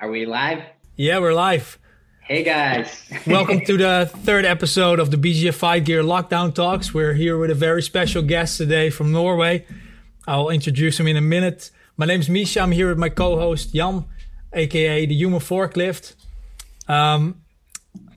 Are we live? Yeah, we're live. Hey guys. Welcome to the third episode of the BJJ Fight Gear Lockdown Talks. We're here with a very special guest today from Norway. I'll introduce him in a minute. My name's Misha. I'm here with my co-host Jan, aka the Human Forklift. Um,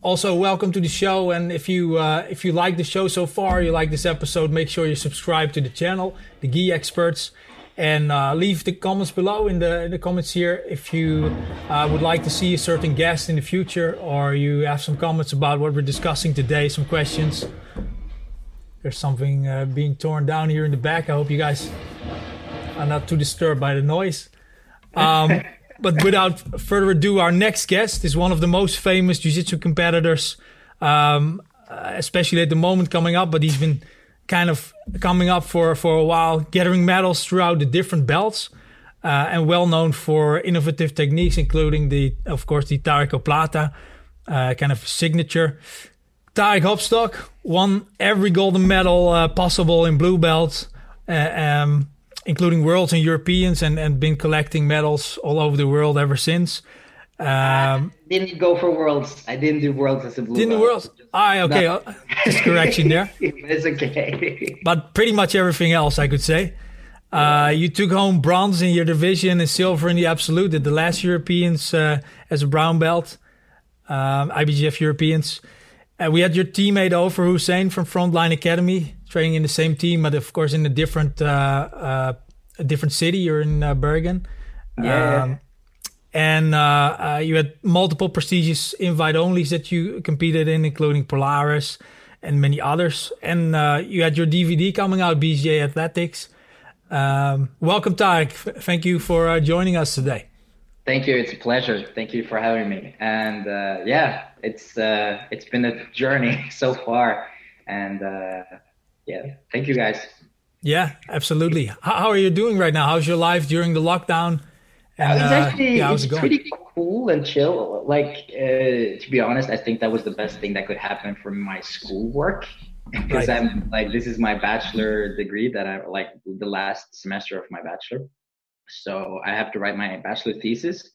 also, welcome to the show. And if you uh, if you like the show so far, you like this episode, make sure you subscribe to the channel, the Gi Experts and uh, leave the comments below in the in the comments here if you uh, would like to see a certain guest in the future or you have some comments about what we're discussing today some questions. There's something uh, being torn down here in the back. I hope you guys are not too disturbed by the noise. Um, but without further ado our next guest is one of the most famous jiu-jitsu competitors um, especially at the moment coming up but he's been kind of coming up for, for a while, gathering medals throughout the different belts, uh, and well known for innovative techniques, including the, of course, the Tarikoplata uh, kind of signature. Tarik Hopstock won every golden medal uh, possible in blue belts, uh, um, including worlds and Europeans, and, and been collecting medals all over the world ever since. Um, didn't go for worlds. I didn't do worlds as a blue. Didn't belt. do worlds. Ah, okay. No. Just correction there. it's okay. But pretty much everything else, I could say. Uh, you took home bronze in your division and silver in the absolute. Did the last Europeans uh, as a brown belt, um, IBJJF Europeans. Uh, we had your teammate Over Hussein from Frontline Academy training in the same team, but of course in a different uh, uh, a different city. You're in uh, Bergen. Yeah. Um, and uh, uh, you had multiple prestigious invite onlys that you competed in, including Polaris and many others. And uh, you had your DVD coming out, BJJ Athletics. Um, welcome, Tarik. Thank you for uh, joining us today. Thank you. It's a pleasure. Thank you for having me. And uh, yeah, it's uh, it's been a journey so far. And yeah, thank you guys. Yeah, absolutely. How, how are you doing right now? How's your life during the lockdown? And, it's actually uh, yeah, it's pretty cool and chill. Like uh, to be honest, I think that was the best thing that could happen for my schoolwork because right. I'm like this is my bachelor degree that I like the last semester of my bachelor. So I have to write my bachelor thesis,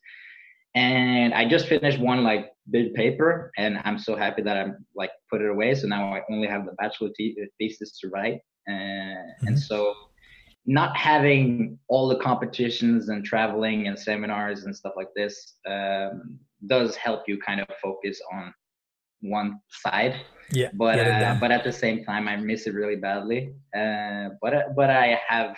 and I just finished one like big paper, and I'm so happy that I'm like put it away. So now I only have the bachelor thesis to write, uh, mm-hmm. and so not having all the competitions and traveling and seminars and stuff like this um, does help you kind of focus on one side. Yeah. But uh, but at the same time, I miss it really badly. Uh, but uh, but I have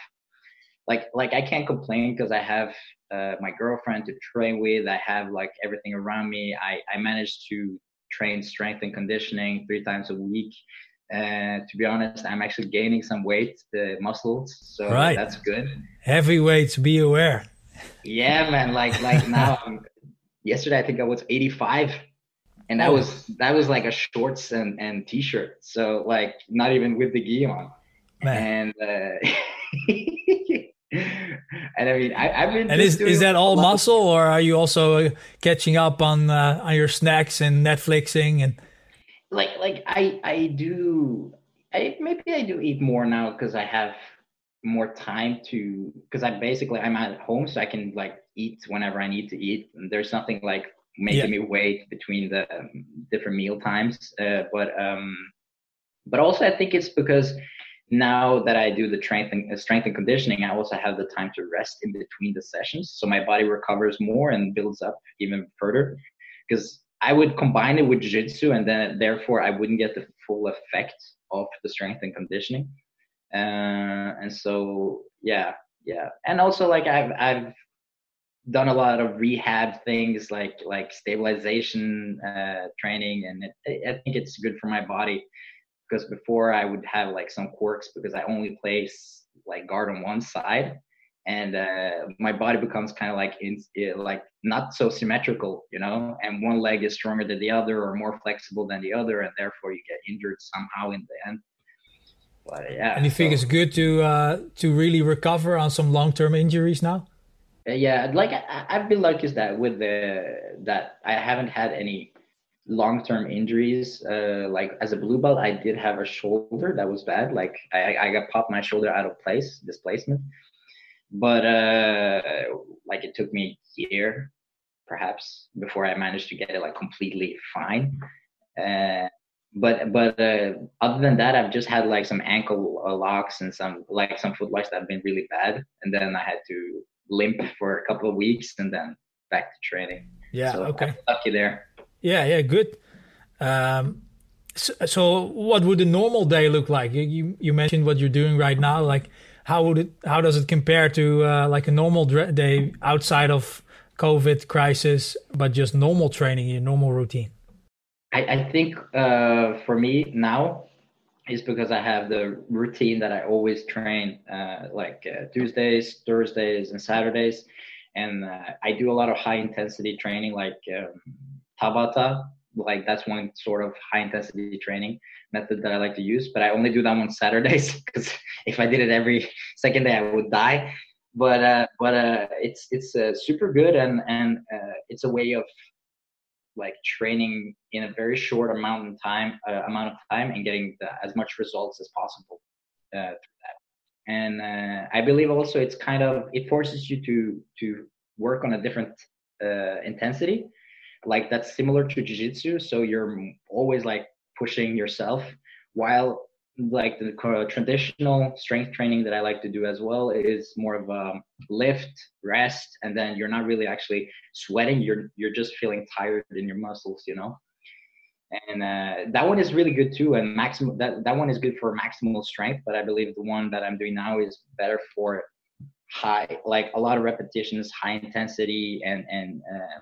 like like I can't complain because I have uh, my girlfriend to train with. I have like everything around me. I I managed to train strength and conditioning three times a week. And to be honest, I'm actually gaining some weight, the muscles, so right. that's good. Heavy weights, be aware. Yeah, man. Like like now, yesterday I think I was 85, and that oh. was that was like a shorts and and t-shirt. So like not even with the gi on. Man. And uh, and I mean I, have been. And is is that all muscle, or are you also uh, catching up on uh, on your snacks and Netflixing and? Like like I I do I maybe I do eat more now because I have more time to because I basically I'm at home so I can like eat whenever I need to eat and there's nothing like making yeah. me wait between the um, different meal times uh, but um but also I think it's because now that I do the strength and, uh, strength and conditioning, I also have the time to rest in between the sessions. So my body recovers more and builds up even further. Because I would combine it with jiu-jitsu and then therefore I wouldn't get the full effect of the strength and conditioning. Uh, and so yeah, yeah. And also like I've I've done a lot of rehab things like like stabilization uh, training and it, I think it's good for my body because before I would have like some quirks because I only place like guard on one side and uh, my body becomes kind of like in, like not so symmetrical, you know, and one leg is stronger than the other or more flexible than the other, and therefore you get injured somehow in the end. But yeah, and you so, think it's good to uh, to really recover on some long term injuries now? Uh, yeah, like I, have been lucky that with the that I haven't had any long term injuries. Uh, like as a blue belt, I did have a shoulder that was bad. Like I, I got popped my shoulder out of place, displacement but uh, like it took me a year perhaps before I managed to get it like completely fine. Uh, but but uh, other than that, I've just had like some ankle locks and some like some foot locks that have been really bad, and then I had to limp for a couple of weeks and then back to training. Yeah. so okay. I'm lucky there. Yeah. Yeah. Good. Um, so, so, what would a normal day look like? You, you, you mentioned what you're doing right now. Like, how would it? How does it compare to uh, like a normal day outside of COVID crisis, but just normal training, your normal routine? I, I think uh, for me now is because I have the routine that I always train, uh, like uh, Tuesdays, Thursdays, and Saturdays, and uh, I do a lot of high intensity training, like um, Tabata. Like that's one sort of high intensity training method that I like to use, but I only do that on Saturdays because if I did it every second day, I would die. But uh, but uh, it's it's uh, super good and and uh, it's a way of like training in a very short amount of time uh, amount of time and getting the, as much results as possible uh, through that and uh, i believe also it's kind of it forces you to to work on a different uh, intensity like that's similar to jiu-jitsu so you're always like pushing yourself while like the traditional strength training that I like to do as well is more of a lift, rest, and then you're not really actually sweating. You're you're just feeling tired in your muscles, you know. And uh, that one is really good too. And maximum that that one is good for maximal strength. But I believe the one that I'm doing now is better for high, like a lot of repetitions, high intensity, and and uh,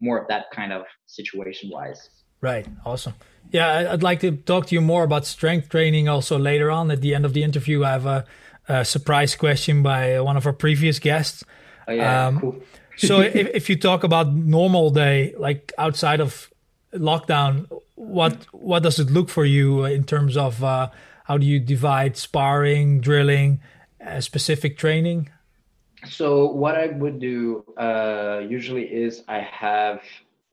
more of that kind of situation wise. Right. Awesome. Yeah, I'd like to talk to you more about strength training also later on. At the end of the interview, I have a, a surprise question by one of our previous guests. Oh, yeah. Um, cool. so if, if you talk about normal day, like outside of lockdown, what what does it look for you in terms of uh, how do you divide sparring, drilling, uh, specific training? So what I would do uh, usually is I have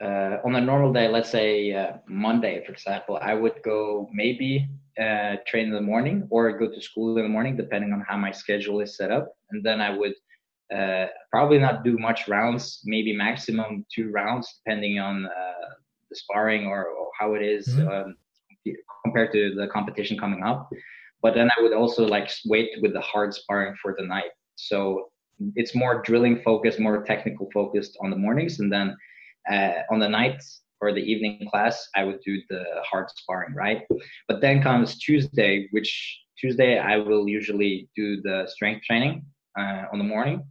uh, on a normal day, let's say uh, Monday, for example, I would go maybe uh, train in the morning or go to school in the morning, depending on how my schedule is set up. And then I would uh, probably not do much rounds, maybe maximum two rounds, depending on uh, the sparring or, or, how it is, mm-hmm. um, compared to the competition coming up. But then I would also like wait with the hard sparring for the night. So it's more drilling focused, more technical focused on the mornings, and then uh, on the nights or the evening class, I would do the hard sparring, right? But then comes Tuesday, which Tuesday I will usually do the strength training uh, on the morning.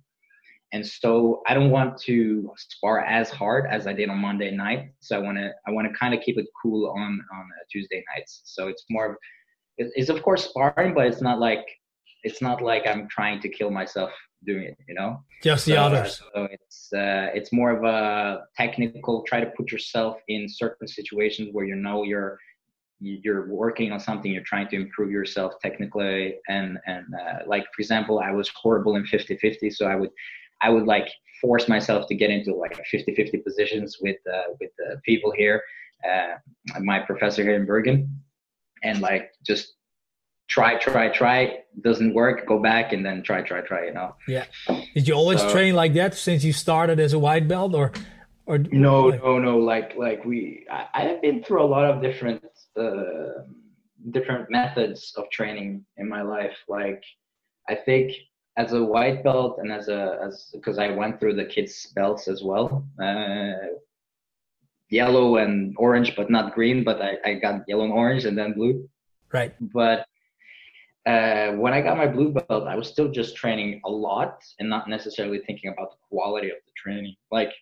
And so I don't want to spar as hard as I did on Monday night. So I want to I want to kind of keep it cool on on uh, Tuesday nights. So it's more it's of course sparring, but it's not like it's not like I'm trying to kill myself doing it you know? Just the so, others. so it's uh, it's more of a technical try to put yourself in certain situations where you know you're you're working on something you're trying to improve yourself technically and and uh, like for example i was horrible in 50 50 so i would i would like force myself to get into like 50 50 positions with uh, with the people here uh, my professor here in bergen. And like just try, try, try, doesn't work, go back and then try, try, try, you know. Yeah. Did you always so, train like that since you started as a white belt or or no, like, no, no, like like we I, I have been through a lot of different uh different methods of training in my life. Like I think as a white belt and as a as because I went through the kids belts as well. Uh yellow and orange but not green, but I, I got yellow and orange and then blue. Right. But uh, when I got my blue belt, I was still just training a lot and not necessarily thinking about the quality of the training. Like,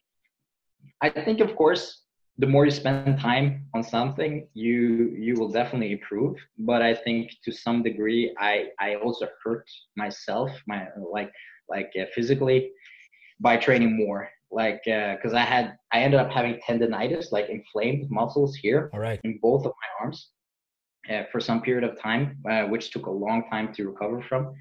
I think, of course, the more you spend time on something, you you will definitely improve. But I think to some degree, I I also hurt myself, my like like uh, physically, by training more. Like, because uh, I had I ended up having tendonitis, like inflamed muscles here, All right. in both of my arms for some period of time, uh, which took a long time to recover from.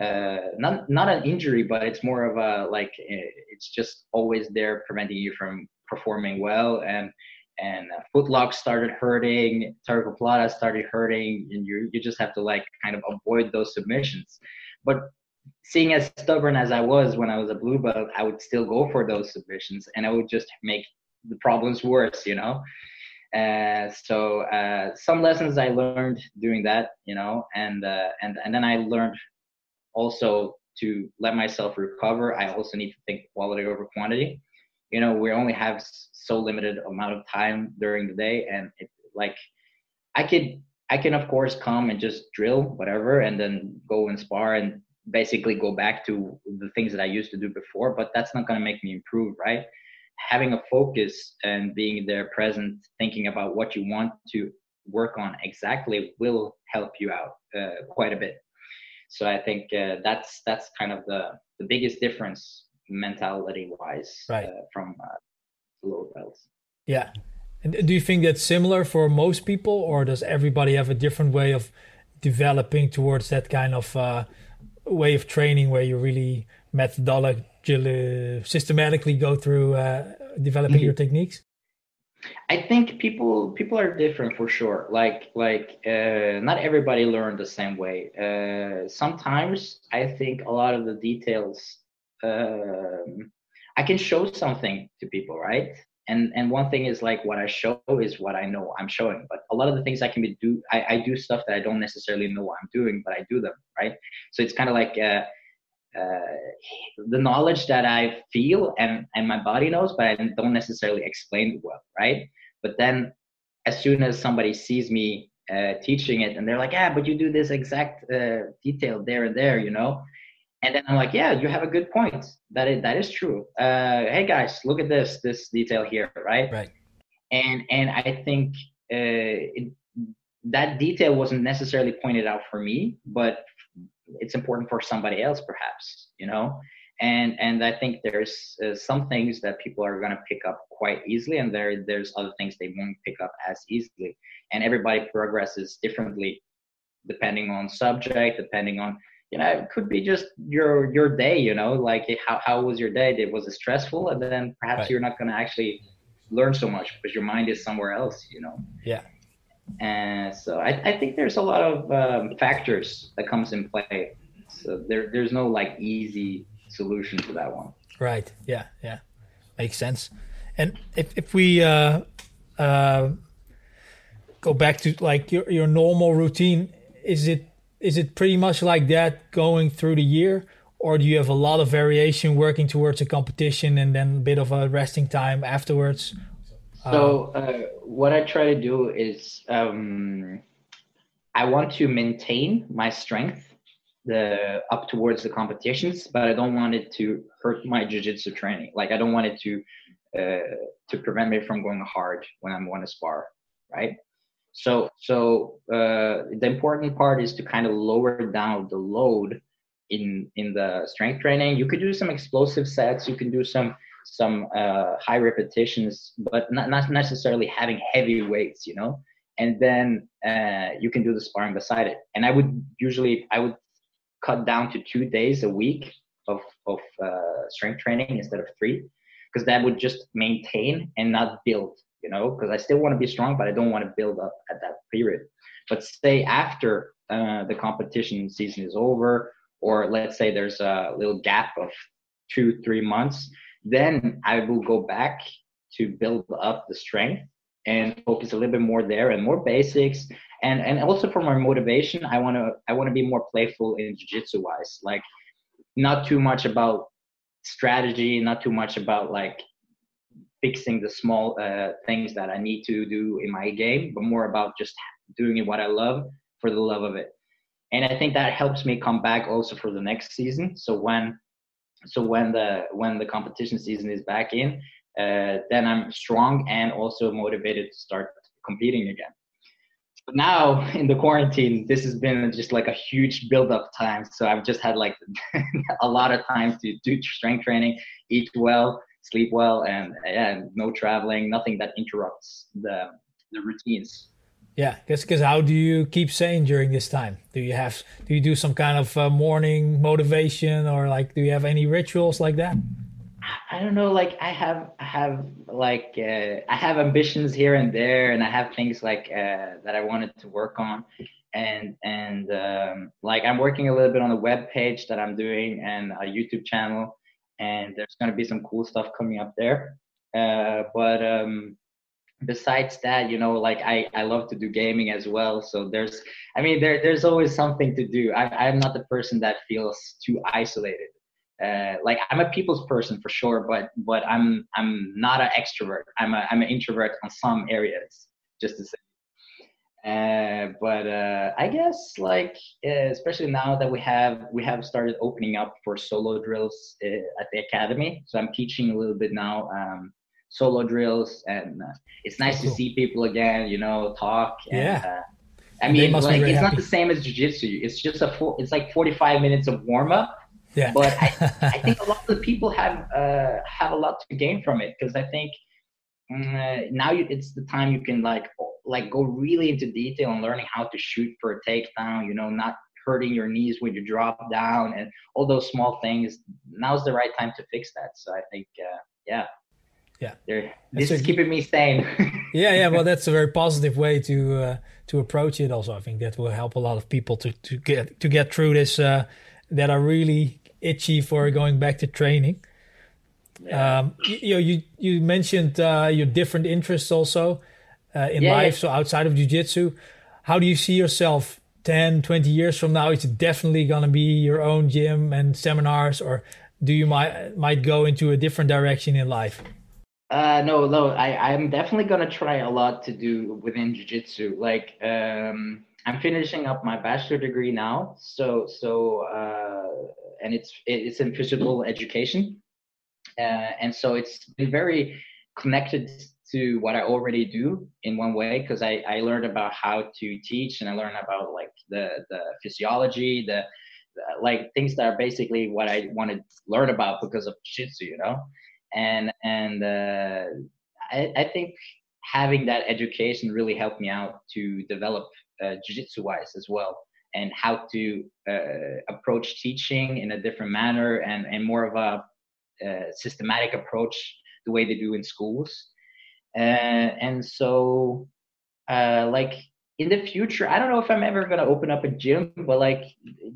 Uh, not not an injury, but it's more of a like uh, it's just always there, preventing you from performing well. And and uh, footlock started hurting, plata started hurting, and you you just have to like kind of avoid those submissions. But seeing as stubborn as I was when I was a blue belt, I would still go for those submissions, and I would just make the problems worse, you know. Uh, so uh, some lessons I learned doing that, you know, and uh, and and then I learned also to let myself recover. I also need to think quality over quantity. You know, we only have so limited amount of time during the day, and it, like I could I can of course come and just drill whatever, and then go and spar and basically go back to the things that I used to do before. But that's not going to make me improve, right? Having a focus and being there present, thinking about what you want to work on exactly will help you out uh, quite a bit. So I think uh, that's that's kind of the the biggest difference mentality wise right. uh, from uh, low belts. Yeah. And do you think that's similar for most people, or does everybody have a different way of developing towards that kind of uh, way of training where you really methodologically, systematically go through uh, developing mm-hmm. your techniques? I think people people are different for sure. Like like uh, not everybody learned the same way. Uh, sometimes I think a lot of the details um, I can show something to people, right? And and one thing is like what I show is what I know I'm showing. But a lot of the things I can be do I, I do stuff that I don't necessarily know what I'm doing, but I do them, right? So it's kind of like uh, uh, the knowledge that I feel and and my body knows, but I don't necessarily explain it well, right? But then as soon as somebody sees me uh, teaching it and they're like, yeah, but you do this exact uh, detail there and there, you know, and then I'm like, yeah, you have a good point. That is that is true. Uh, hey guys, look at this this detail here, right? Right. And and I think uh, it, that detail wasn't necessarily pointed out for me, but it's important for somebody else perhaps you know? And and i think there's uh, some things that people are going to pick up quite easily and there there's other things they won't pick up as easily. And everybody progresses differently depending on subject depending on you know it could be just your your day you know? Like how, how was your day? It was it stressful? And then perhaps right. you're not going to actually learn so much because your mind is somewhere else you know? Yeah and so I, I think there's a lot of um, factors that comes in play. So there, there's no like easy solution to that one. Right. Yeah. Yeah. Makes sense. And if, if we uh, uh, go back to like your, your normal routine, is it is it pretty much like that going through the year, or do you have a lot of variation working towards a competition and then a bit of a resting time afterwards? So uh, what I try to do is um, I want to maintain my strength the up towards the competitions, but I don't want it to hurt my jiu-jitsu training. Like I don't want it to uh, to prevent me from going hard when I'm going to spar, right? So so uh, the important part is to kind of lower down the load in in the strength training. You could do some explosive sets. You can do some some uh, high repetitions, but not, not necessarily having heavy weights, you know. And then uh, you can do the sparring beside it. And I would usually I would cut down to two days a week of of uh, strength training instead of three, because that would just maintain and not build, you know. Because I still want to be strong, but I don't want to build up at that period. But say after uh, the competition season is over, or let's say there's a little gap of two three months then I will go back to build up the strength and focus a little bit more there and more basics. And and also for my motivation, I wanna I wanna be more playful in jiu-jitsu wise. Like not too much about strategy, not too much about like fixing the small uh, things that I need to do in my game, but more about just doing what I love for the love of it. And I think that helps me come back also for the next season. So when so when the when the competition season is back in uh, then i'm strong and also motivated to start competing again. But now in the quarantine this has been just like a huge build up time. So i've just had like a lot of time to do strength training eat well sleep well and yeah no traveling nothing that interrupts the the routines yeah, because how do you keep sane during this time? Do you have do you do some kind of uh, morning motivation or like do you have any rituals like that? I don't know. Like I have I have like uh, I have ambitions here and there, and I have things like uh, that I wanted to work on, and and um, like I'm working a little bit on a web page that I'm doing and a YouTube channel, and there's gonna be some cool stuff coming up there. Uh, but um, besides that, you know, like I I love to do gaming as well. So there's I mean there there's always something to do. I I'm not the person that feels too isolated. Uh, like I'm a people's person for sure, but but I'm I'm not an extrovert. I'm a I'm an introvert on some areas, just to say. Uh, but uh, I guess like uh, especially now that we have we have started opening up for solo drills uh, at the academy, so I'm teaching a little bit now um, solo drills, and uh, it's nice cool. to see people again. You know, talk. And, yeah. I mean, like it's happy. not the same as jiu-jitsu. It's just a full, it's like 45 minutes of warm up. Yeah. But I, I think a lot of the people have uh, have a lot to gain from it because I think mm, now you, it's the time you can like like go really into detail and learning how to shoot for a takedown, you know, not hurting your knees when you drop down and all those small things. Now's the right time to fix that. So I think, uh, yeah. Yeah, They're, this is keeping me sane. yeah, yeah. Well, that's a very positive way to uh, to approach it. Also, I think that will help a lot of people to to get to get through this uh, that are really itchy for going back to training. Yeah. Um, you, you you mentioned uh, your different interests also uh, in yeah, life, yeah. so outside of jiu-jitsu. How do you see yourself 10, 20 years from now? Is it definitely going to be your own gym and seminars or do you might might go into a different direction in life? Uh, no, no, I, I'm definitely gonna try a lot to do within jiu-jitsu. Like, um, I'm finishing up my bachelor degree now, so so uh, and it's it's in physical education, uh, and so it's been very connected to what I already do in one way because I, I learned about how to teach and I learned about like the the physiology, the, the like things that are basically what I want to learn about because of jiu-jitsu, you know, and and uh, I I think having that education really helped me out to develop uh, jiu-jitsu wise as well and how to uh, approach teaching in a different manner and and more of a uh, systematic approach the way they do in schools. Uh, and so uh, like in the future i don't know if i'm ever going to open up a gym but like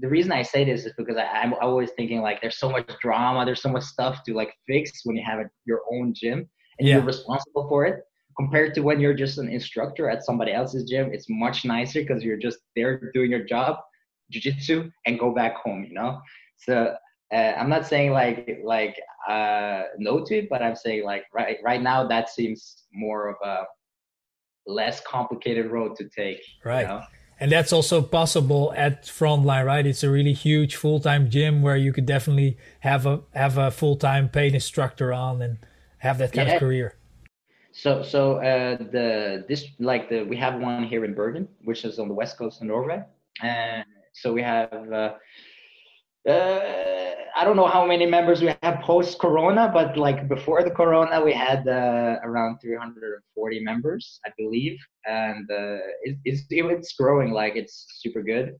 the reason i say this is because I, am always thinking like there's so much drama there's so much stuff to like fix when you have a, your own gym and yeah. you're responsible for it compared to when you're just an instructor at somebody else's gym it's much nicer because you're just there doing your job jiu-jitsu and go back home you know so uh, I'm not saying like like uh, no to it, but I'm saying like right right now that seems more of a less complicated road to take. Right. You know? And that's also possible at Frontline, right? It's a really huge full-time gym where you could definitely have a have a full-time paid instructor on and have that kind yeah. of career. So so uh, the this like the we have one here in Bergen, which is on the west coast of Norway, and so we have. Uh, uh, I don't know how many members we have post Corona, but like before the Corona, we had uh, around 340 members, I believe, and uh, it, it's it's growing like it's super good.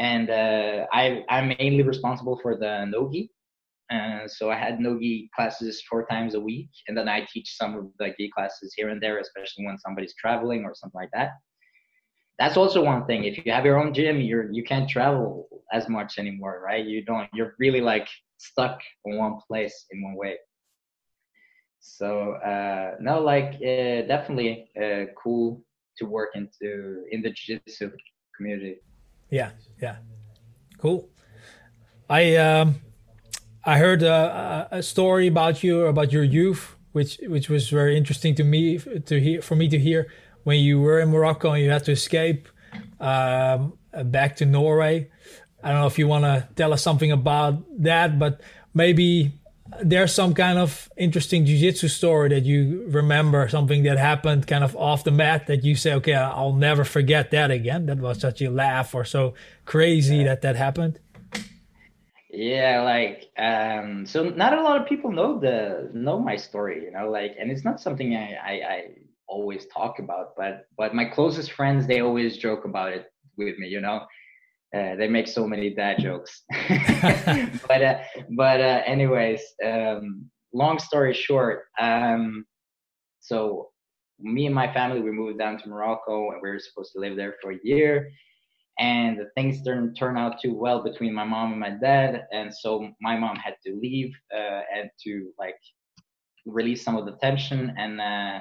And uh, I I'm mainly responsible for the nogi, and so I had nogi classes four times a week, and then I teach some of the gi classes here and there, especially when somebody's traveling or something like that that's also one thing. If you have your own gym, you're you can't travel as much anymore, right? You don't. You're really like stuck in one place in one way. So uh, no, like uh, definitely uh, cool to work into in the jiu-jitsu community. Yeah, yeah, cool. I um, I heard a, a story about you about your youth, which which was very interesting to me to hear for me to hear when you were in Morocco and you had to escape um, back to Norway. I don't know if you want to tell us something about that, but maybe there's some kind of interesting jiu-jitsu story that you remember something that happened kind of off the mat that you say okay i'll never forget that again that was such a laugh or so crazy yeah. that that happened yeah like um so not a lot of people know the know my story you know like and it's not something i i, I always talk about but but my closest friends they always joke about it with me you know? Uh, they make so many dad jokes. But uh, but uh, anyways um, long story short um, so me and my family we moved down to morocco and we were supposed to live there for a year. And things didn't turn out too well between my mom and my dad. And so my mom had to leave uh, and to like release some of the tension. And uh,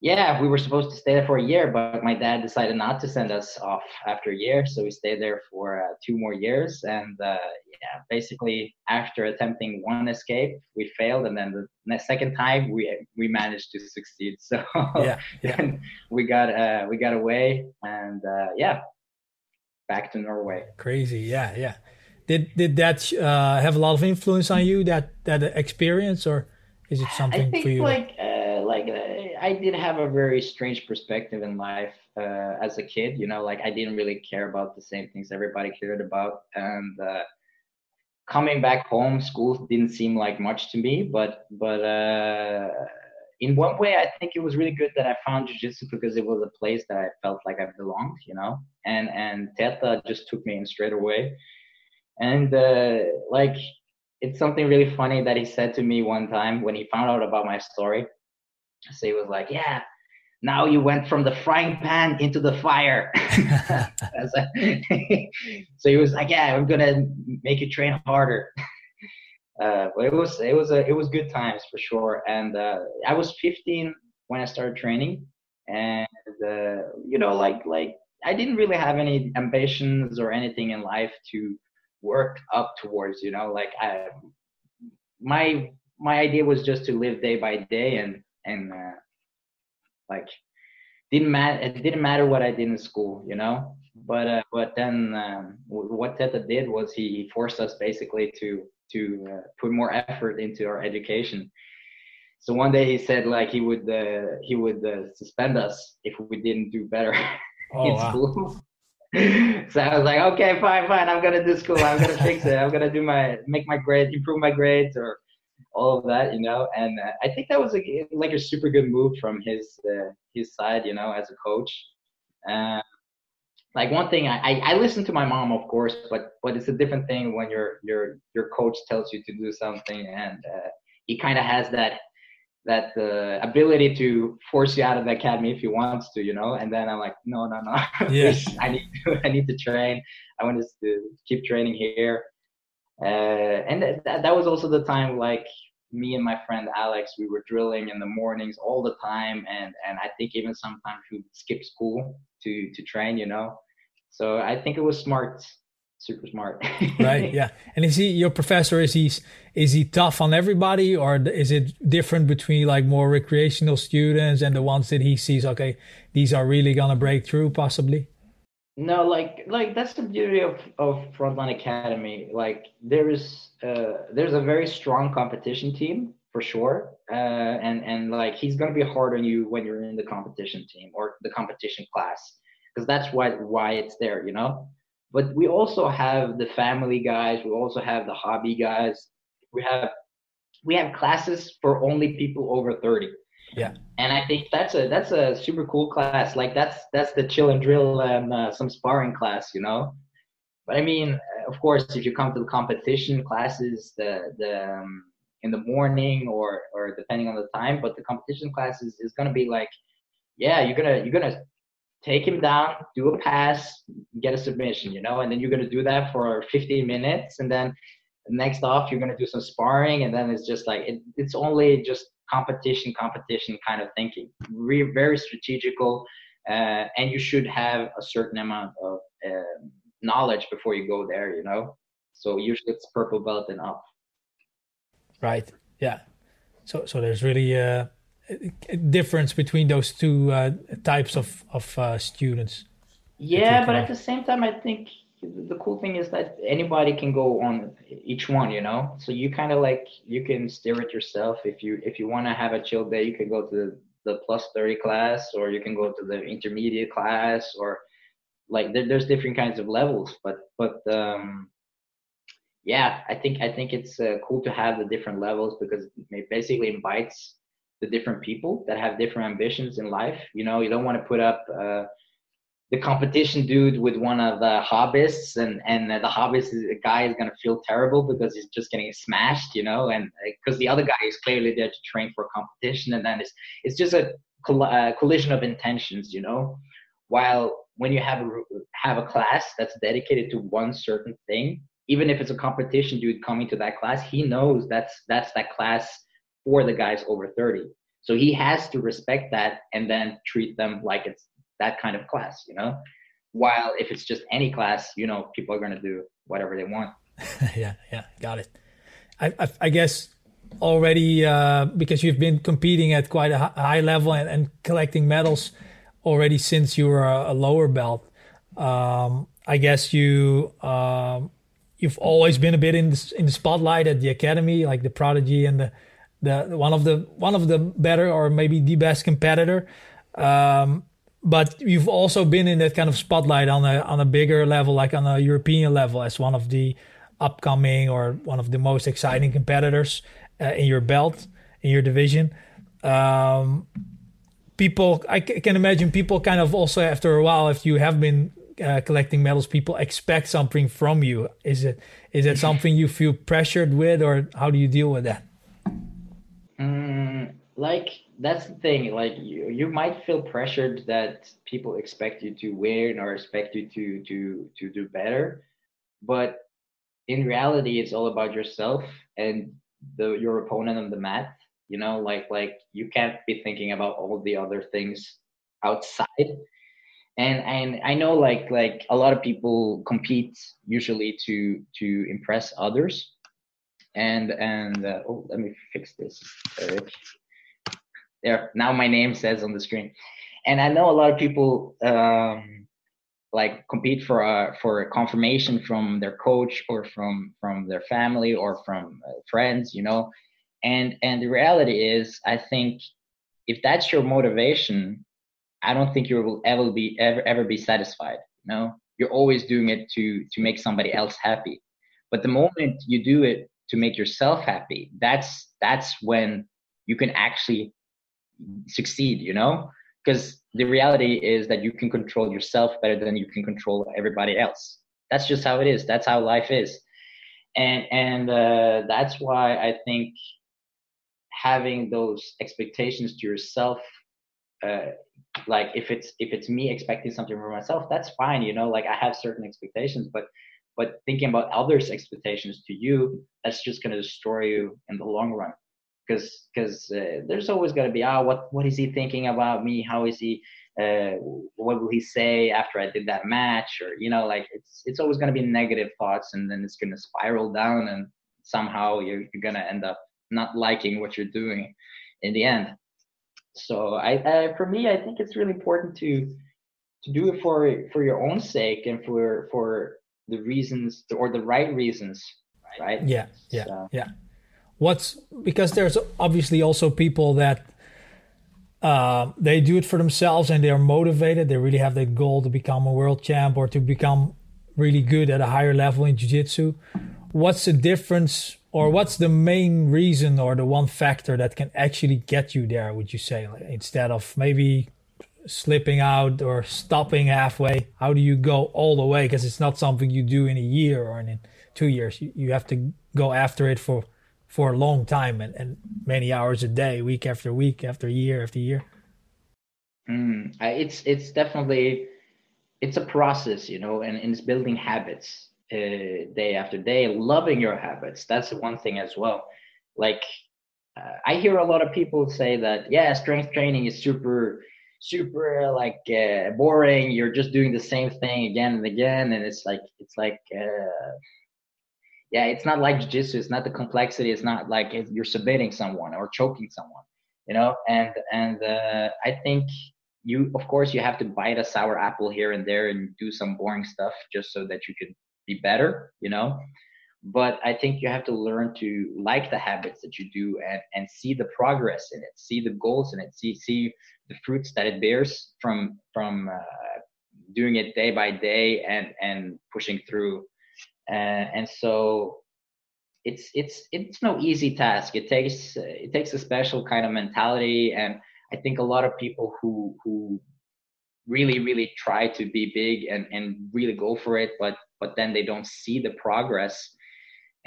yeah we were supposed to stay there for a year but my dad decided not to send us off after a year so we stayed there for uh, two more years and uh, yeah basically after attempting one escape we failed and then the second time we we managed to succeed so yeah, yeah. we got uh, we got away and uh, yeah back to Norway. Crazy, yeah, yeah. Did did that uh, have a lot of influence on you that that experience, or is it something think for you? Like uh, like I did have a very strange perspective in life uh, as a kid. You know, like I didn't really care about the same things everybody cared about, and uh, coming back home, school didn't seem like much to me. But but uh, in one way, I think it was really good that I found jiu-jitsu because it was a place that I felt like I belonged, you know. And and Teta just took me in straight away. And uh, like, it's something really funny that he said to me one time when he found out about my story. So he was like, "Yeah, now you went from the frying pan into the fire." so he was like, "Yeah, I'm gonna make you train harder." uh, but it was it was a, it was good times for sure. And uh, I was 15 when I started training, and uh, you know, like like I didn't really have any ambitions or anything in life to work up towards. You know, like I my my idea was just to live day by day and and uh, like didn't matter it didn't matter what I did in school. You know. But uh, but then um, what Teta did was he forced us basically to to uh, put more effort into our education. So one day he said like he would uh, he would uh, suspend us if we didn't do better oh, in wow. school. so I was like, okay, fine, fine. I'm gonna do school. I'm gonna fix it. I'm gonna do my make my grades, improve my grades, or all of that, you know. And uh, I think that was a, like a super good move from his uh, his side, you know, as a coach. Uh, like one thing I, I, I listen to my mom of course but but it's a different thing when your your your coach tells you to do something and uh, he kind of has that that uh, ability to force you out of the academy if he wants to you know and then i'm like no no no yes i need to i need to train i want to keep training here uh, and that, that was also the time like me and my friend alex we were drilling in the mornings all the time and and i think even sometimes we skip school to to train you know? So i think it was smart super smart. Right yeah. And is he your professor is he is he tough on everybody or is it different between like more recreational students and the ones that he sees okay these are really gonna break through possibly no like like that's the beauty of of frontline academy like there is uh there's a very strong competition team for sure. Uh, and and like he's gonna be hard on you when you're in the competition team or the competition class because that's why why it's there, you know. But we also have the family guys. We also have the hobby guys. We have we have classes for only people over 30 yeah. And i think that's a that's a super cool class. Like that's that's the chill and drill and uh, some sparring class you know? But i mean of course if you come to the competition classes the the um, in the morning or or depending on the time but the competition class is, to be like yeah you're gonna you're gonna take him down do a pass get a submission you know? And then you're gonna do that for 15 minutes and then next off you're gonna do some sparring and then it's just like it, it's only just competition competition kind of thinking Re- very strategical uh, and you should have a certain amount of uh, knowledge before you go there you know so usually it's purple belt and up Right. Yeah. So so there's really a, a difference between those two uh, types of of uh, students. Yeah, but at the same time, I think the cool thing is that anybody can go on each one. You know, so you kind of like you can steer it yourself. If you if you want to have a chill day, you can go to the, the plus thirty class, or you can go to the intermediate class, or like there, there's different kinds of levels. But but um, yeah, I think I think it's uh, cool to have the different levels because it basically invites the different people that have different ambitions in life. You know, you don't want to put up uh, the competition dude with one of the hobbyists, and and the hobbyists guy is gonna feel terrible because he's just getting smashed. You know, and because uh, the other guy is clearly there to train for competition, and then it's it's just a coll- uh, collision of intentions. You know, while when you have a have a class that's dedicated to one certain thing even if it's a competition dude coming to that class he knows that's that's that class for the guys over 30 so he has to respect that and then treat them like it's that kind of class you know? While if it's just any class you know people are going to do whatever they want. Yeah yeah got it. I i, I guess already uh, because you've been competing at quite a high level and, and collecting medals already since you were a, a lower belt um, i guess you um, you've always been a bit in the, in the spotlight at the academy, like the prodigy and the, the one of the one of the better or maybe the best competitor. Um, but you've also been in that kind of spotlight on a on a bigger level, like on a European level, as one of the upcoming or one of the most exciting competitors uh, in your belt in your division. Um, people, I can imagine people kind of also after a while, if you have been uh, collecting medals, people expect something from you. Is it is it something you feel pressured with, or how do you deal with that? Mm, like that's the thing. Like you, you might feel pressured that people expect you to win or expect you to to to do better, but in reality, it's all about yourself and the your opponent on the mat. You know, like like you can't be thinking about all the other things outside and and I know like like a lot of people compete usually to to impress others, and and uh, oh let me fix this. There now my name says on the screen, and I know a lot of people um, like compete for a for confirmation from their coach or from from their family or from uh, friends, you know, and and the reality is I think if that's your motivation I don't think you will ever be ever ever be satisfied. You know, you're always doing it to to make somebody else happy. But the moment you do it to make yourself happy, that's that's when you can actually succeed. You know, because the reality is that you can control yourself better than you can control everybody else. That's just how it is. That's how life is, and and uh, that's why I think having those expectations to yourself uh, like if it's if it's me expecting something from myself that's fine you know like i have certain expectations but but thinking about others expectations to you that's just going to destroy you in the long run because because uh, there's always going to be ah oh, what what is he thinking about me how is he uh, what will he say after i did that match or you know like it's it's always going to be negative thoughts and then it's going to spiral down and somehow you're, you're going to end up not liking what you're doing in the end so I, I, for me, I think it's really important to to do it for for your own sake and for for the reasons or the right reasons, right? Yeah, yeah, so. yeah. What's because there's obviously also people that uh, they do it for themselves and they are motivated. They really have that goal to become a world champ or to become really good at a higher level in jiu-jitsu. What's the difference or what's the main reason or the one factor that can actually get you there would you say instead of maybe slipping out or stopping halfway how do you go all the way because it's not something you do in a year or in two years you, you have to go after it for for a long time and, and many hours a day week after week after year after year mm, it's it's definitely it's a process you know and, and it's building habits uh, day after day, loving your habits. That's one thing as well. Like uh, I hear a lot of people say that yeah, strength training is super super like uh, boring. You're just doing the same thing again and again, and it's like it's like uh, yeah, it's not like jiu-jitsu. It's not the complexity. It's not like you're submitting someone or choking someone, you know. And and uh, I think you of course you have to bite a sour apple here and there and do some boring stuff just so that you can be better, you know. But I think you have to learn to like the habits that you do and, and see the progress in it, see the goals in it, see see the fruits that it bears from from uh, doing it day by day and and pushing through. Uh, and so it's it's it's no easy task. It takes it takes a special kind of mentality, and I think a lot of people who who really really try to be big and and really go for it, but but then they don't see the progress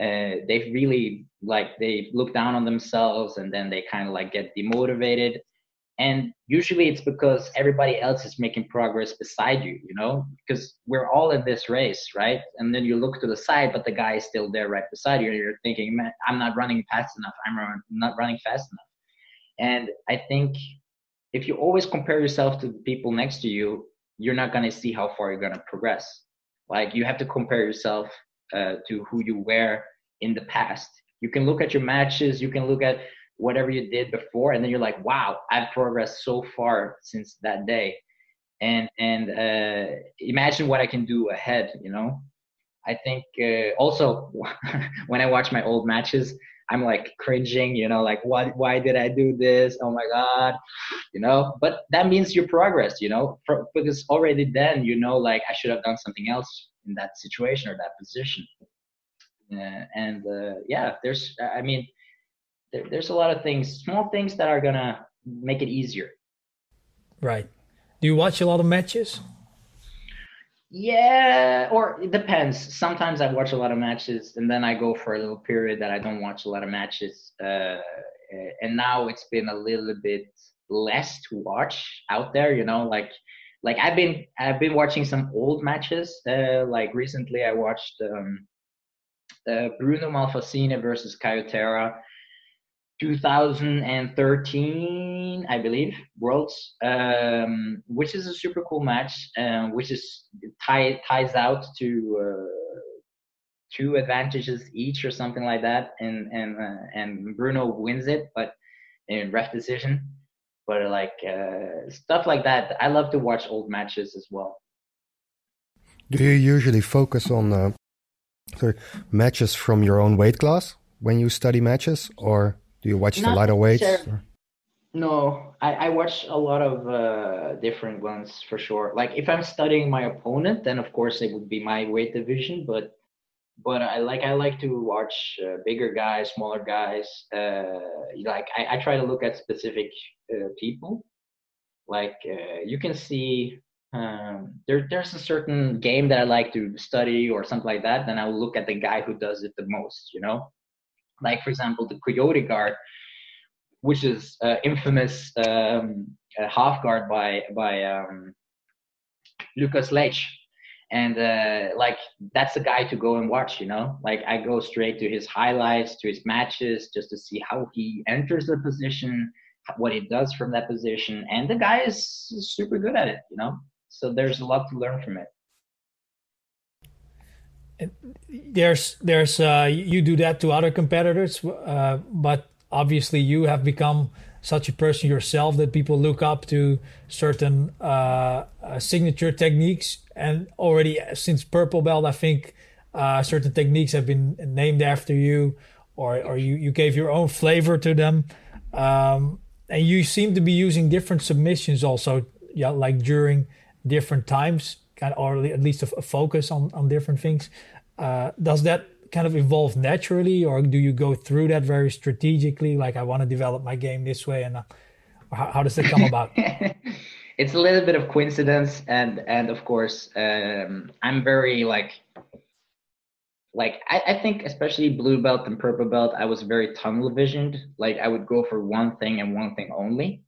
uh, they really like they look down on themselves and then they kind of like get demotivated and usually it's because everybody else is making progress beside you you know because we're all in this race right? And then you look to the side but the guy is still there right beside you and you're thinking man i'm not running fast enough. I'm not running fast enough. And i think if you always compare yourself to the people next to you you're not going to see how far you're going to progress. Like you have to compare yourself uh, to who you were in the past. You can look at your matches you can look at whatever you did before and then you're like wow i've progressed so far since that day. And and uh, imagine what i can do ahead you know? I think uh, also when i watch my old matches i'm like cringing you know like what why did i do this? Oh my god you know? But that means your progress you know? Because already then you know like i should have done something else in that situation or that position. Uh, and yeah there's i mean there, there's a lot of things, small things that are gonna make it easier. Right. Do you watch a lot of matches? Yeah, or it depends. Sometimes I watch a lot of matches, and then I go for a little period that I don't watch a lot of matches. Uh, and now it's been a little bit less to watch out there. You know, like like I've been I've been watching some old matches. Uh, like recently, I watched um, uh, Bruno Malfacine versus Caio Terra 2013, I believe, Worlds, um, which is a super cool match, uh, which is tie, ties out to uh, two advantages each or something like that, and and uh, and Bruno wins it, but in ref decision. But like uh, stuff like that, I love to watch old matches as well. Do you usually focus on uh, sorry, matches from your own weight class when you study matches, or do you watch Not the lighter weights? No, I, I watch a lot of uh, different ones for sure. Like if I'm studying my opponent, then of course it would be my weight division. But but I like I like to watch uh, bigger guys, smaller guys. Uh, like I, I try to look at specific uh, people. Like uh, you can see um, there there's a certain game that I like to study or something like that. Then I'll look at the guy who does it the most. You know like for example the coyote guard which is uh, infamous um, half guard by by um, Lucas Leite. And uh, like that's the guy to go and watch, you know. Like I go straight to his highlights, to his matches, just to see how he enters the position, what he does from that position, and the guy is super good at it, you know. So there's a lot to learn from it there's there's uh, you do that to other competitors, uh, but obviously you have become such a person yourself that people look up to certain uh, uh signature techniques, and already since purple belt, I think uh, certain techniques have been named after you, or or you you gave your own flavor to them, um, and you seem to be using different submissions also, yeah, like during different times kind of, or at least a, focus on, on different things. Uh, does that kind of evolve naturally, or do you go through that very strategically? Like, I want to develop my game this way, and uh, how, how, does it come about? it's a little bit of coincidence, and and of course, um, I'm very like like I, I, think especially blue belt and purple belt i was very tunnel visioned like i would go for one thing and one thing only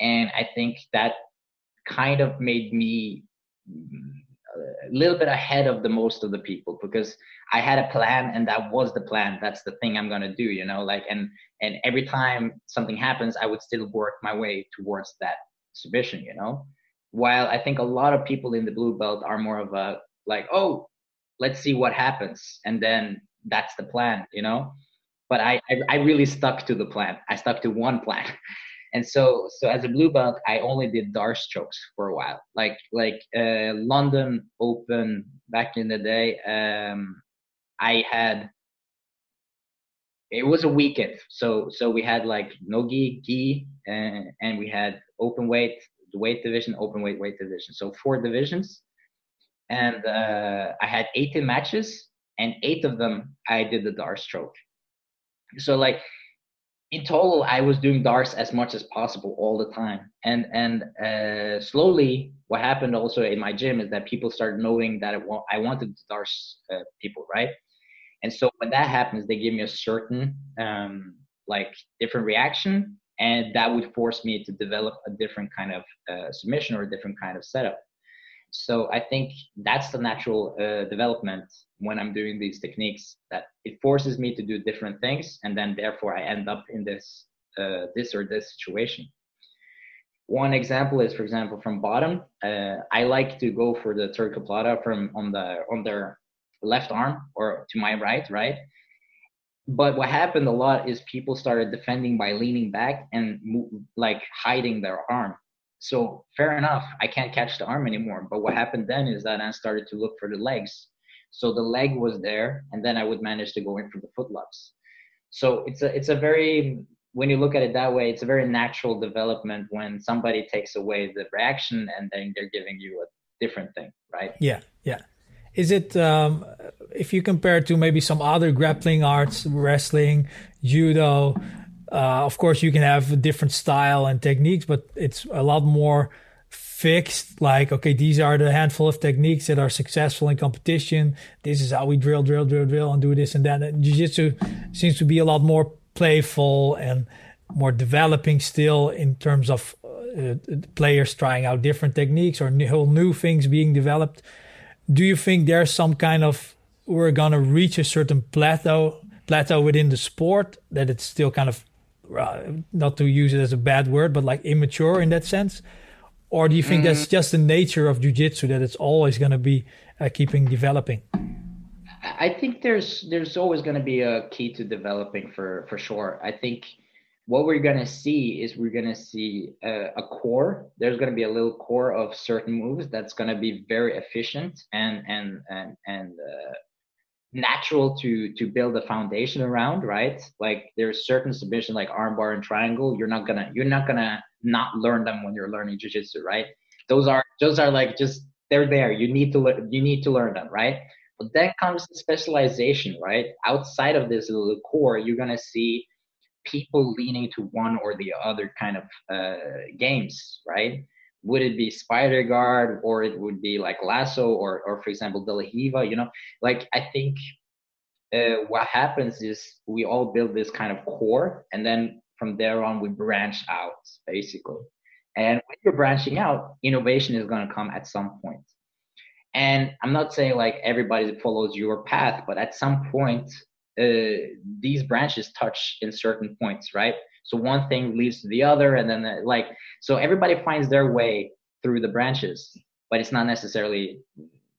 and i think that kind of made me a little bit ahead of the most of the people because I had a plan and that was the plan. That's the thing I'm gonna do, you know. Like and and every time something happens, I would still work my way towards that submission, you know. While I think a lot of people in the blue belt are more of a like, oh, let's see what happens, and then that's the plan, you know. But I I, I really stuck to the plan. I stuck to one plan. and so so as a blue belt i only did darce chokes for a while. Like like uh, london open back in the day um, i had it was a weekend. So so we had like no gi and, we had open weight the weight division open weight weight division. So four divisions. And uh, i had 18 matches and eight of them i did the darce choke. So like in total, I was doing darce as much as possible all the time. And and uh, slowly, what happened also in my gym is that people started knowing that I wanted darce uh, people, right? And so when that happens, they give me a certain um, like different reaction. and that would force me to develop a different kind of uh, submission or a different kind of setup so i think that's the natural uh, development when i'm doing these techniques that it forces me to do different things and then therefore i end up in this uh, this or this situation. One example is for example from bottom uh, i like to go for the Tarikoplata from on the on their left arm or to my right right? But what happened a lot is people started defending by leaning back and like hiding their arm so fair enough i can't catch the arm anymore. But what happened then is that i started to look for the legs. So the leg was there and then i would manage to go in for the footlocks so it's a it's a very when you look at it that way it's a very natural development when somebody takes away the reaction and then they're giving you a different thing right? Yeah yeah. Is it um, if you compare to maybe some other grappling arts, wrestling, judo? Uh, of course, you can have a different style and techniques, but it's a lot more fixed. Like, okay, these are the handful of techniques that are successful in competition. This is how we drill, drill, drill, drill, and do this and that. And jiu-jitsu seems to be a lot more playful and more developing still in terms of uh, players trying out different techniques or new, whole new things being developed do you think there's some kind of we're gonna reach a certain plateau plateau within the sport that it's still kind of not to use it as a bad word, but like immature in that sense? Or do you think mm. that's just the nature of jujitsu that it's always going to be uh, keeping developing? I think there's there's always going to be a key to developing for for sure. I think what we're going to see is we're going to see a, a, core there's going to be a little core of certain moves that's going to be very efficient and and and and uh, natural to to build a foundation around right? Like there's certain submission like armbar and triangle you're not gonna you're not gonna not learn them when you're learning jiu-jitsu right? Those are those are like just they're there. You need to learn you need to learn them right? But then comes the specialization right? Outside of this little core you're gonna see people leaning to one or the other kind of uh, games, right? Would it be Spider Guard or it would be like Lasso or, or for example, De La Riva, you know? Like, I think uh, what happens is we all build this kind of core and then from there on we branch out basically. And when you're branching out, innovation is going to come at some point. And I'm not saying like everybody follows your path, but at some point, uh, these branches touch in certain points, right? So one thing leads to the other, and then uh, like so everybody finds their way through the branches, but it's not necessarily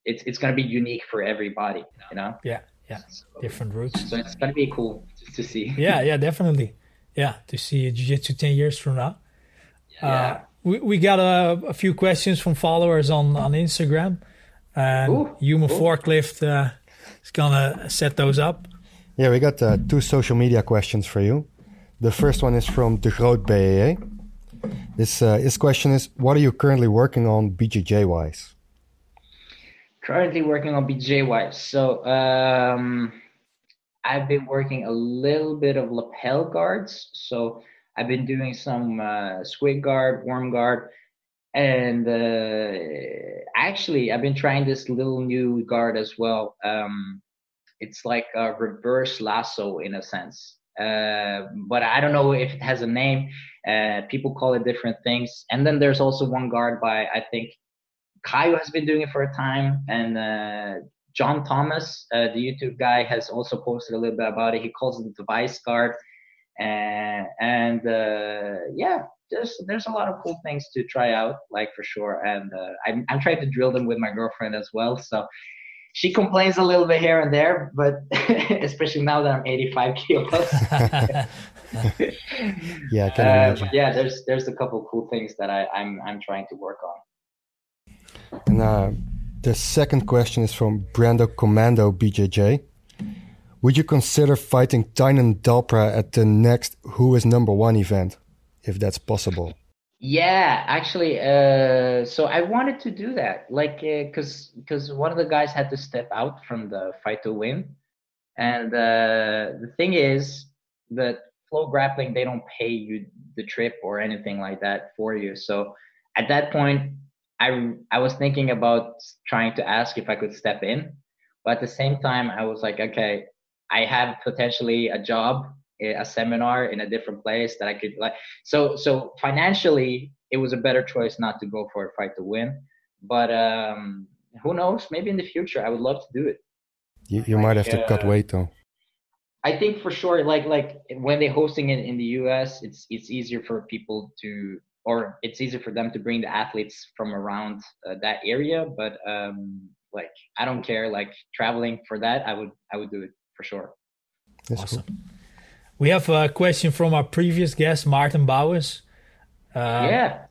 it's it's going to be unique for everybody, you know? Yeah, yeah, so, different routes. So it's going to be cool to see. Yeah, yeah, definitely. Yeah, to see jiu-jitsu ten years from now. Yeah. Uh, we, we got a, a, few questions from followers on on Instagram, and Ooh, Human cool. Forklift uh, is gonna set those up. Yeah, we got uh, two social media questions for you. The first one is from De Groot BAA. This, uh, this question is What are you currently working on BJJ wise? Currently working on BJJ wise. So, um, I've been working a little bit of lapel guards. So, I've been doing some uh, squid guard, worm guard, and uh, actually, I've been trying this little new guard as well. Um, it's like a reverse lasso in a sense. Uh, but I don't know if it has a name. Uh, people call it different things. And then there's also one guard by I think Caio has been doing it for a time, and uh, John Thomas, uh, the YouTube guy, has also posted a little bit about it. He calls it the device guard, and and uh, yeah, there's there's a lot of cool things to try out, like for sure. And uh, I'm I'm trying to drill them with my girlfriend as well. So she complains a little bit here and there, but especially now that I'm 85 kilos. yeah, uh, yeah. There's there's a couple cool things that I, I'm I'm trying to work on. And uh, the second question is from Brando Commando BJJ. Would you consider fighting Tainan Dalpra at the next Who is Number One event, if that's possible? Yeah, actually, uh, so I wanted to do that, like, because uh, because one of the guys had to step out from the fight to win, and uh, the thing is that FloGrappling they don't pay you the trip or anything like that for you. So at that point, I I was thinking about trying to ask if I could step in, but at the same time, I was like, okay, I have potentially a job a seminar in a different place that I could like. So so financially, it was a better choice not to go for a fight to win. But um, who knows? Maybe in the future, I would love to do it. You, you might have to uh, cut weight though. I think for sure, like like when they're hosting it in the U.S., it's it's easier for people to, or it's easier for them to bring the athletes from around uh, that area. But um, like, I don't care. Like traveling for that, I would I would do it for sure. That's awesome. Cool. We have a question from our previous guest, Martin Bowers. Uh, yeah.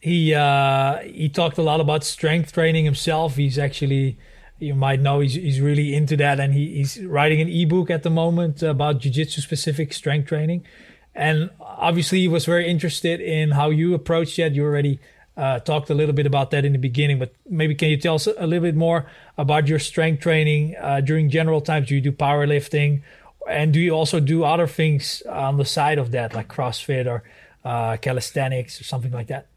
He uh, he talked a lot about strength training himself. He's actually you might know he's, he's really into that and he, he's writing an ebook at the moment about jiu-jitsu specific strength training and obviously he was very interested in how you approached that you already uh, talked a little bit about that in the beginning but maybe can you tell us a little bit more about your strength training uh, during general times do you do powerlifting and do you also do other things on the side of that like crossfit or uh, calisthenics or something like that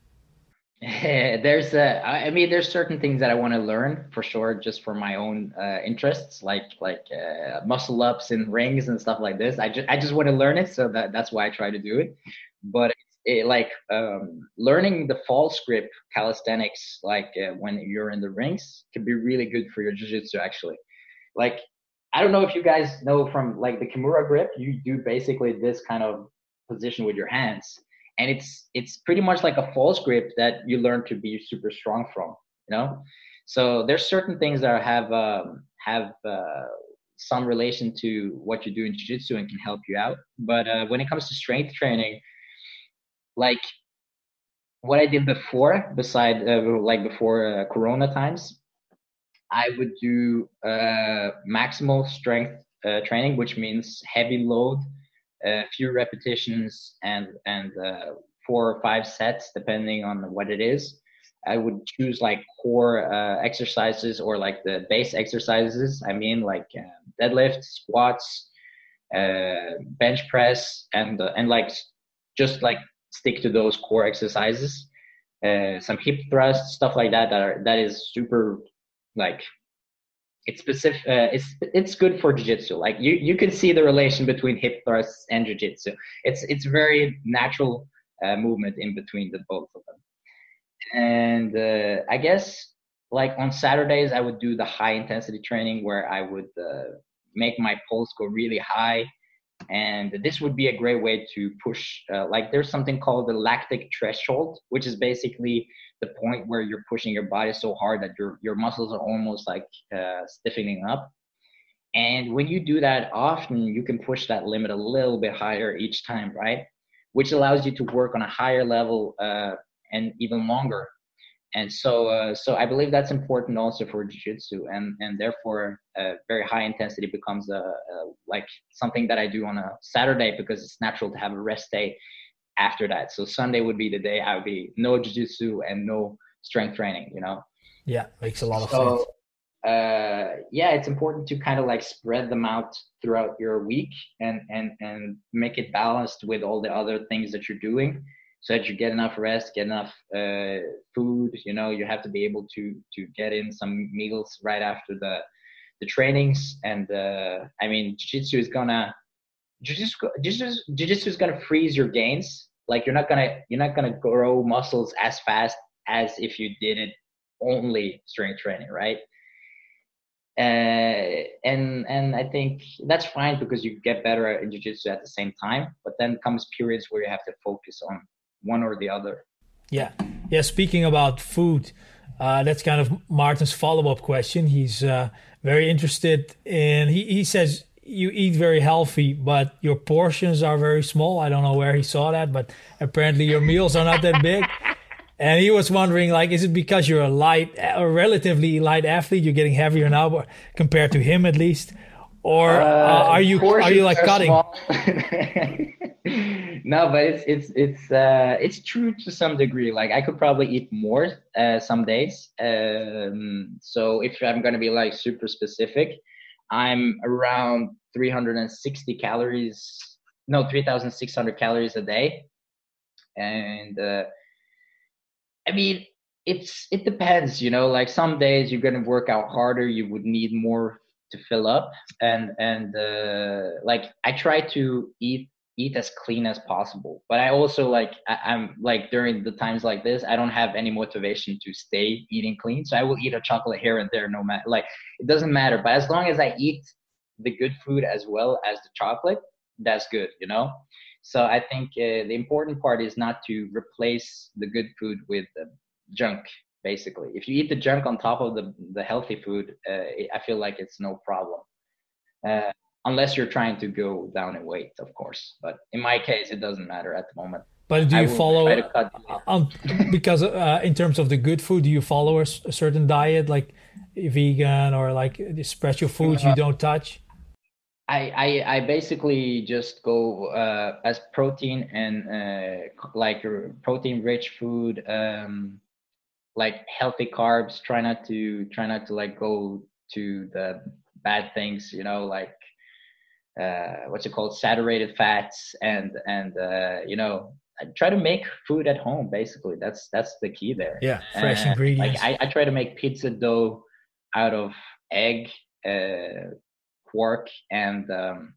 there's a, I mean, there's certain things that I want to learn for sure, just for my own uh, interests, like like uh, muscle ups and rings and stuff like this. I just I just want to learn it, so that that's why I try to do it. But it, like um, learning the false grip calisthenics, like uh, when you're in the rings, can be really good for your jiu-jitsu actually. Like I don't know if you guys know from like the Kimura grip, you do basically this kind of position with your hands. And it's it's pretty much like a false grip that you learn to be super strong from you know? So there's certain things that have um, have uh, some relation to what you do in jiu-jitsu and can help you out. But uh, when it comes to strength training like what i did before beside uh, like before uh, corona times i would do uh, maximal strength uh, training which means heavy load a few repetitions and and uh, four or five sets depending on what it is. I would choose like core uh, exercises or like the base exercises. I mean like uh, deadlift squats uh, bench press and uh, and like just like stick to those core exercises. Uh, some hip thrusts stuff like that that are that is super like it's specific uh, it's it's good for jiu-jitsu. Like you you can see the relation between hip thrusts and jiu-jitsu. It's it's very natural uh, movement in between the both of them. And uh, i guess like on saturdays i would do the high intensity training where i would uh, make my pulse go really high. And this would be a great way to push uh, like there's something called the lactic threshold which is basically the point where you're pushing your body so hard that your your muscles are almost like uh, stiffening up. And when you do that often, you can push that limit a little bit higher each time, right? Which allows you to work on a higher level uh, and even longer. And so, uh, so I believe that's important also for jiu-jitsu, and and therefore, uh, very high intensity becomes a, a like something that I do on a Saturday because it's natural to have a rest day after that. So Sunday would be the day I would be no jiu-jitsu and no strength training, you know? Yeah, makes a lot of so, sense. Uh, yeah, it's important to kind of like spread them out throughout your week and, and, and make it balanced with all the other things that you're doing so that you get enough rest, get enough uh, food, you know, you have to be able to, to get in some meals right after the, the trainings. And, uh, I mean, jiu-jitsu is gonna, jiu-jitsu, jiu-jitsu, is gonna freeze your gains. Like you're not gonna you're not gonna grow muscles as fast as if you did it only strength training right? Uh, and and I think that's fine because you get better at jiu-jitsu at the same time but then comes periods where you have to focus on one or the other. Yeah. Yeah speaking about food uh, that's kind of Martin's follow-up question. He's uh, very interested in he, he says you eat very healthy, but your portions are very small. I don't know where he saw that, but apparently your meals are not that big. And he was wondering, like, is it because you're a light, a relatively light athlete? You're getting heavier now, compared to him at least, or uh, uh, are you are you like cutting? no, but it's it's it's uh, it's true to some degree. Like I could probably eat more uh, some days. Um, so if I'm gonna be like super specific, I'm around 360 calories, no, 3,600 calories a day. And uh, I mean, it's it depends, you know. Like some days you're gonna work out harder, you would need more to fill up, and and uh, like I try to eat eat as clean as possible. But I also like I, am like during the times like this, I don't have any motivation to stay eating clean. So I will eat a chocolate here and there, no matter like it doesn't matter. But as long as I eat the good food as well as the chocolate, that's good, you know. So I think uh, the important part is not to replace the good food with the junk. Basically, if you eat the junk on top of the the healthy food, uh, I feel like it's no problem. Uh, unless you're trying to go down in weight, of course. But in my case, it doesn't matter at the moment. But do you follow um, because uh, in terms of the good food, do you follow a, a certain diet like vegan or like special foods you uh, don't touch? I, I, I basically just go uh, as protein and uh, like protein rich food, um, like healthy carbs. Try not to try not to like go to the bad things, you know, like uh, what's it called, saturated fats, and and uh, you know, I try to make food at home. Basically, that's that's the key there. Yeah, fresh uh, ingredients. Like I, I try to make pizza dough out of egg, uh, quark, and um,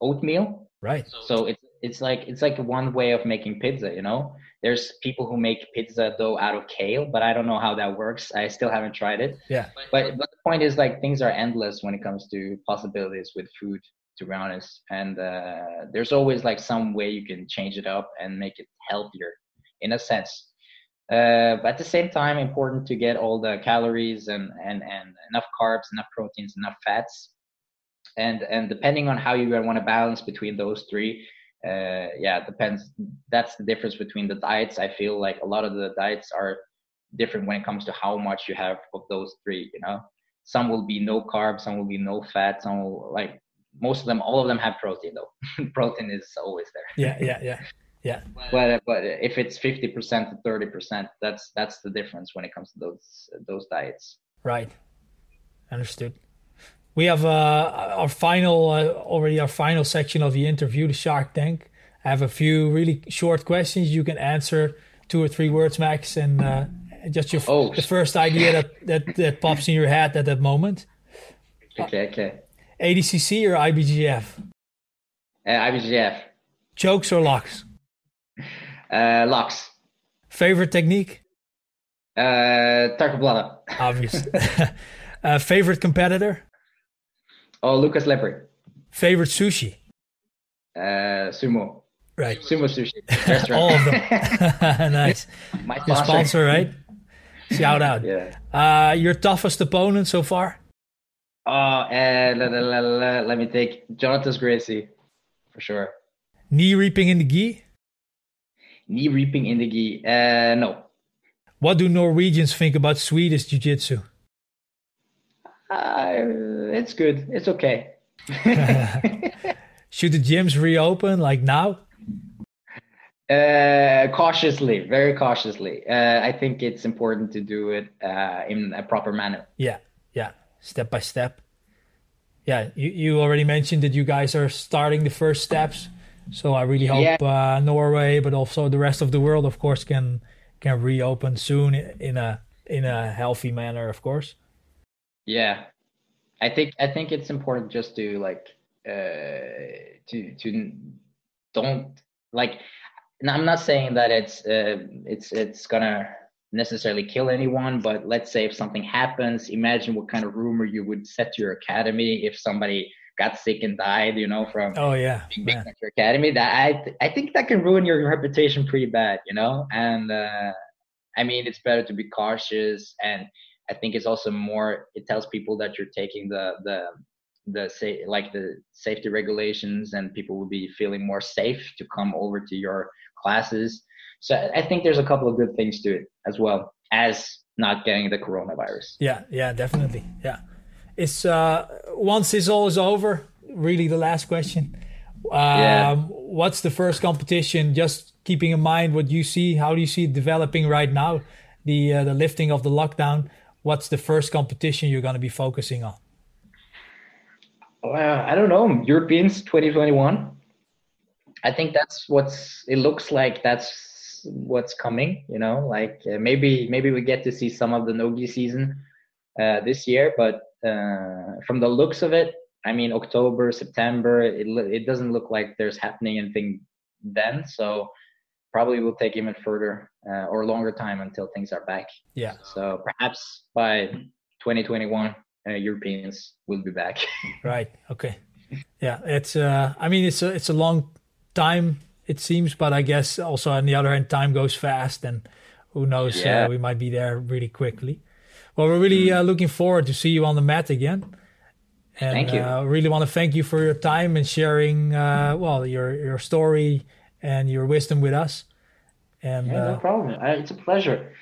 oatmeal. Right. So it's it's like it's like one way of making pizza. You know, there's people who make pizza dough out of kale, but I don't know how that works. I still haven't tried it. Yeah. But but the point is like things are endless when it comes to possibilities with food, to be honest. And uh, there's always like some way you can change it up and make it healthier, in a sense. Uh, but at the same time, important to get all the calories and and and enough carbs, enough proteins, enough fats. And and depending on how you want to balance between those three, uh, yeah, it depends. That's the difference between the diets. I feel like a lot of the diets are different when it comes to how much you have of those three. You know, some will be no carbs, some will be no fat, some will like most of them, all of them have protein though. protein is always there. Yeah, yeah, yeah, yeah. But but if it's fifty percent to thirty percent, that's that's the difference when it comes to those those diets. Right. Understood we have uh, our final uh, already our final section of the interview, the Shark Tank. I have a few really short questions you can answer, two or three words max, and uh, just your oh. the first idea that, that that pops in your head at that moment. Okay, okay. ADCC or IBJJF Uh, IBJJF. Chokes or locks? Uh, locks. Favorite technique? Uh, Tarka Obvious. uh, favorite competitor? Oh, Lucas Lepri. Favorite sushi? Uh, sumo. Right. Sumo sushi. All of them. nice. My sponsor. Your sponsor, right? Shout out. Yeah. Uh, your toughest opponent so far? Oh, uh, let, let, let, let me take Jonathan Gracie for sure. Knee reaping in the gi? Knee reaping in the gi? Uh, no. What do Norwegians think about Swedish jiu jitsu? Uh, it's good. It's okay. Should the gyms reopen like now? Uh, cautiously, very cautiously. Uh, I think it's important to do it uh, in a proper manner. Yeah, yeah, step by step. Yeah, you, you already mentioned that you guys are starting the first steps. So I really hope yeah. Uh, Norway, but also the rest of the world, of course, can can reopen soon in a in a healthy manner, of course. Yeah, I think I think it's important just to like uh, to to don't like. I'm not saying that it's uh, it's it's gonna necessarily kill anyone, but let's say if something happens, imagine what kind of rumor you would set to your academy if somebody got sick and died, you know, from oh yeah, being yeah. at your academy. That I I think that can ruin your reputation pretty bad, you know. And uh, I mean, it's better to be cautious and I think it's also more it tells people that you're taking the the the say like the safety regulations and people will be feeling more safe to come over to your classes. So I think there's a couple of good things to it as well as not getting the coronavirus. Yeah, yeah, definitely. Yeah. It's uh once this all is over, really the last question. Um yeah. what's the first competition just keeping in mind what you see how do you see it developing right now the uh, the lifting of the lockdown what's the first competition you're going to be focusing on? Well, I don't know. Europeans 2021. I think that's what's it looks like. That's what's coming. You know, like uh, maybe maybe we get to see some of the Nogi season uh, this year, but uh, from the looks of it, I mean, October, September, it it doesn't look like there's happening anything then. So probably we'll take even further uh, or longer time until things are back. Yeah. So perhaps by 2021, uh, Europeans will be back. right. Okay. Yeah. It's. Uh. I mean, it's a it's a long time it seems, but I guess also on the other hand, time goes fast, and who knows? Uh, yeah. We might be there really quickly. Well, we're really mm. uh, looking forward to see you on the mat again. And, thank you. Uh, really want to thank you for your time and sharing, uh, well, your your story and your wisdom with us. And yeah, no uh, problem. it's a pleasure.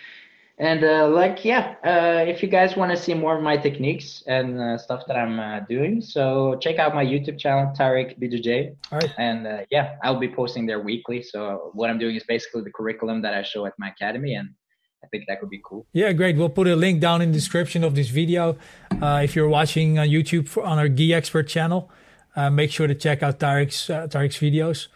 And uh, like, yeah, uh, if you guys want to see more of my techniques and uh, stuff that I'm uh, doing, so check out my YouTube channel, Tarik BJJ. All right. And uh, yeah, I'll be posting there weekly. So what I'm doing is basically the curriculum that I show at my academy, and I think that could be cool. Yeah, great. We'll put a link down in the description of this video. Uh, if you're watching on YouTube for, on our Gi Expert channel, make sure to check out Tarik's Tarik's videos.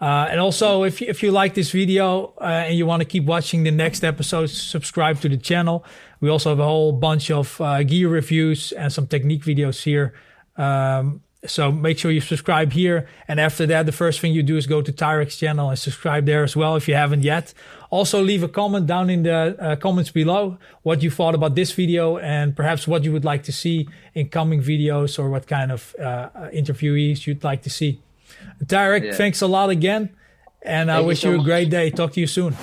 Uh, and also, if you, if you like this video uh, and you want to keep watching the next episodes, subscribe to the channel. We also have a whole bunch of uh, gear reviews and some technique videos here. Um, so make sure you subscribe here. And after that, the first thing you do is go to Tarik's channel and subscribe there as well if you haven't yet. Also, leave a comment down in the uh, comments below what you thought about this video and perhaps what you would like to see in coming videos or what kind of uh, interviewees you'd like to see. Tarik, yeah. thanks a lot again. And Thank I wish you, so you a great day. Talk to you soon.